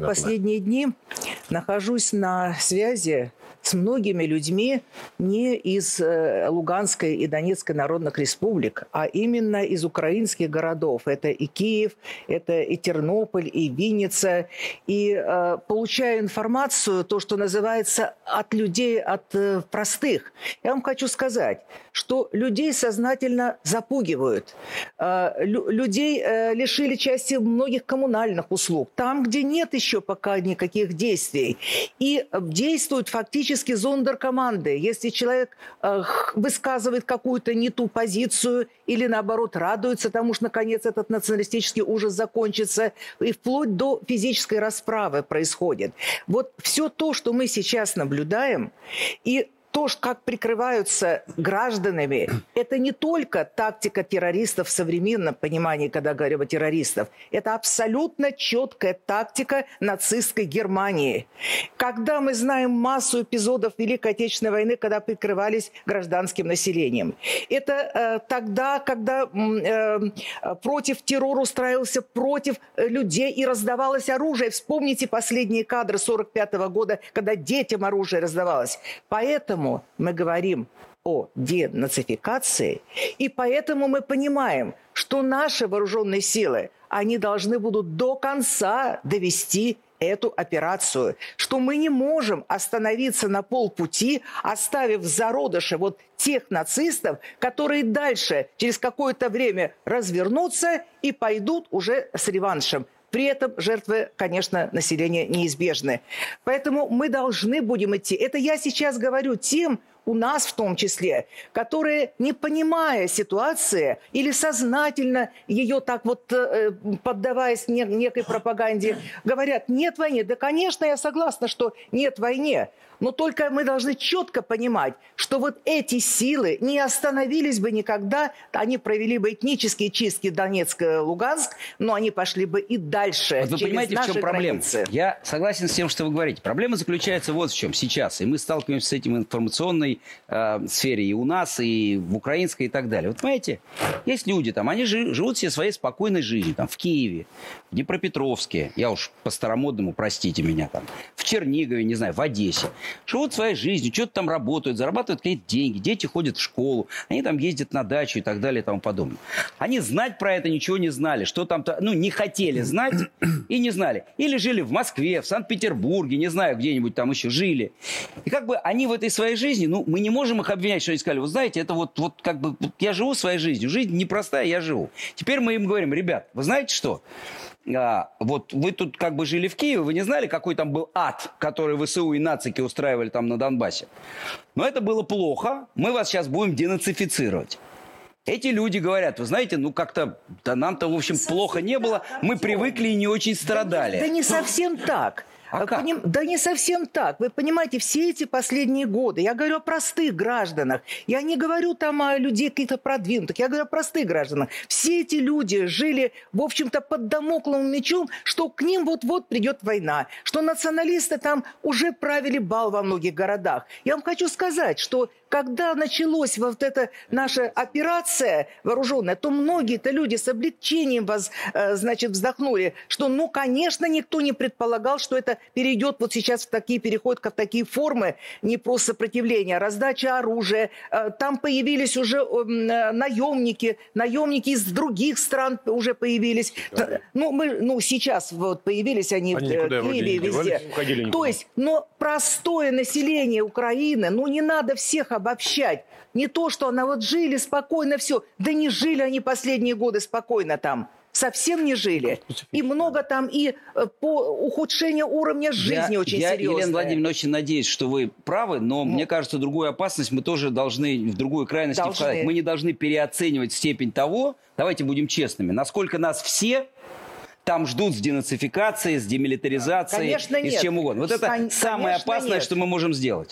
последние дни нахожусь на связи с многими людьми не из э, Луганской и Донецкой народных республик, а именно из украинских городов. Это и Киев, это и Тернополь, и Винница. И э, получаю информацию, то, что называется, от людей, от э, простых. Я вам хочу сказать, что людей сознательно запугивают. Э, людей э, лишили части многих коммунальных услуг. Там, где нет еще пока никаких действий. И действуют фактически зондеркоманды. Если человек э, высказывает какую-то не ту позицию или, наоборот, радуется тому, что, наконец, этот националистический ужас закончится, и вплоть до физической расправы происходит. Вот все то, что мы сейчас наблюдаем, и то, как прикрываются гражданами, это не только тактика террористов в современном понимании, когда говорим о террористах. Это абсолютно четкая тактика нацистской Германии. Когда мы знаем массу эпизодов Великой Отечественной войны, когда прикрывались гражданским населением. Это э, тогда, когда э, против террора устраивался против людей и раздавалось оружие. Вспомните последние кадры 1945 года, когда детям оружие раздавалось. Поэтому Поэтому мы говорим о денацификации, и поэтому мы понимаем, что наши вооруженные силы, они должны будут до конца довести эту операцию, что мы не можем остановиться на полпути, оставив в вот тех нацистов, которые дальше через какое-то время развернутся и пойдут уже с реваншем. При этом жертвы, конечно, населения неизбежны. Поэтому мы должны будем идти. Это я сейчас говорю тем, у нас в том числе, которые, не понимая ситуации или сознательно ее так вот э, поддаваясь некой пропаганде, говорят, нет войны. Да, конечно, я согласна, что нет войны. Но только мы должны четко понимать, что вот эти силы не остановились бы никогда, они провели бы этнические чистки Донецк, Луганск, но они пошли бы и дальше. Вот вы понимаете, в чем проблема? Границы. Я согласен с тем, что вы говорите. Проблема заключается вот в чем сейчас. И мы сталкиваемся с этим информационной э, сфере и у нас, и в украинской, и так далее. Вот понимаете, есть люди там, они живут все своей спокойной жизнью, там, в Киеве, в Днепропетровске, я уж по-старомодному, простите меня, там, в Чернигове, не знаю, в Одессе живут своей жизнью, что-то там работают, зарабатывают какие-то деньги, дети ходят в школу, они там ездят на дачу и так далее и тому подобное. Они знать про это ничего не знали, что там-то, ну, не хотели знать и не знали. Или жили в Москве, в Санкт-Петербурге, не знаю, где-нибудь там еще жили. И как бы они в этой своей жизни, ну, мы не можем их обвинять, что они сказали, вы знаете, это вот, вот как бы, я живу своей жизнью, жизнь непростая, я живу. Теперь мы им говорим, ребят, вы знаете что? а, вот вы тут как бы жили в Киеве, вы не знали, какой там был ад, который ВСУ и нацики устраивали там на Донбассе. Но это было плохо, мы вас сейчас будем денацифицировать. Эти люди говорят, вы знаете, ну как-то, да нам-то, в общем, плохо не было, мы привыкли и не очень страдали. Да не, да не совсем так. А как? Поним... Да не совсем так. Вы понимаете, все эти последние годы, я говорю о простых гражданах, я не говорю там о людей каких-то продвинутых, я говорю о простых гражданах. Все эти люди жили, в общем-то, под домокловым мечом, что к ним вот-вот придет война, что националисты там уже правили бал во многих городах. Я вам хочу сказать, что когда началась вот эта наша операция вооруженная, то многие-то люди с облегчением вас, э, значит, вздохнули, что, ну, конечно, никто не предполагал, что это перейдет вот сейчас в такие, переход в такие формы, не просто сопротивления, а раздача оружия. Э, там появились уже э, наемники, наемники из других стран уже появились. Да. Ну, мы, ну, сейчас вот появились они, они в Киеве, везде. То есть, но простое население Украины, ну, не надо всех обобщать. Не то, что она вот жили спокойно, все. Да не жили они последние годы спокойно там. Совсем не жили. И много там и э, по ухудшению уровня жизни я, очень я, серьезное. Елена Владимировна, очень надеюсь, что вы правы, но ну, мне кажется, другую опасность мы тоже должны в другую крайность вкладывать. Мы не должны переоценивать степень того, давайте будем честными, насколько нас все там ждут с денацификацией, с демилитаризацией Конечно, и с чем угодно. Вот это Кон- самое опасное, нет. что мы можем сделать.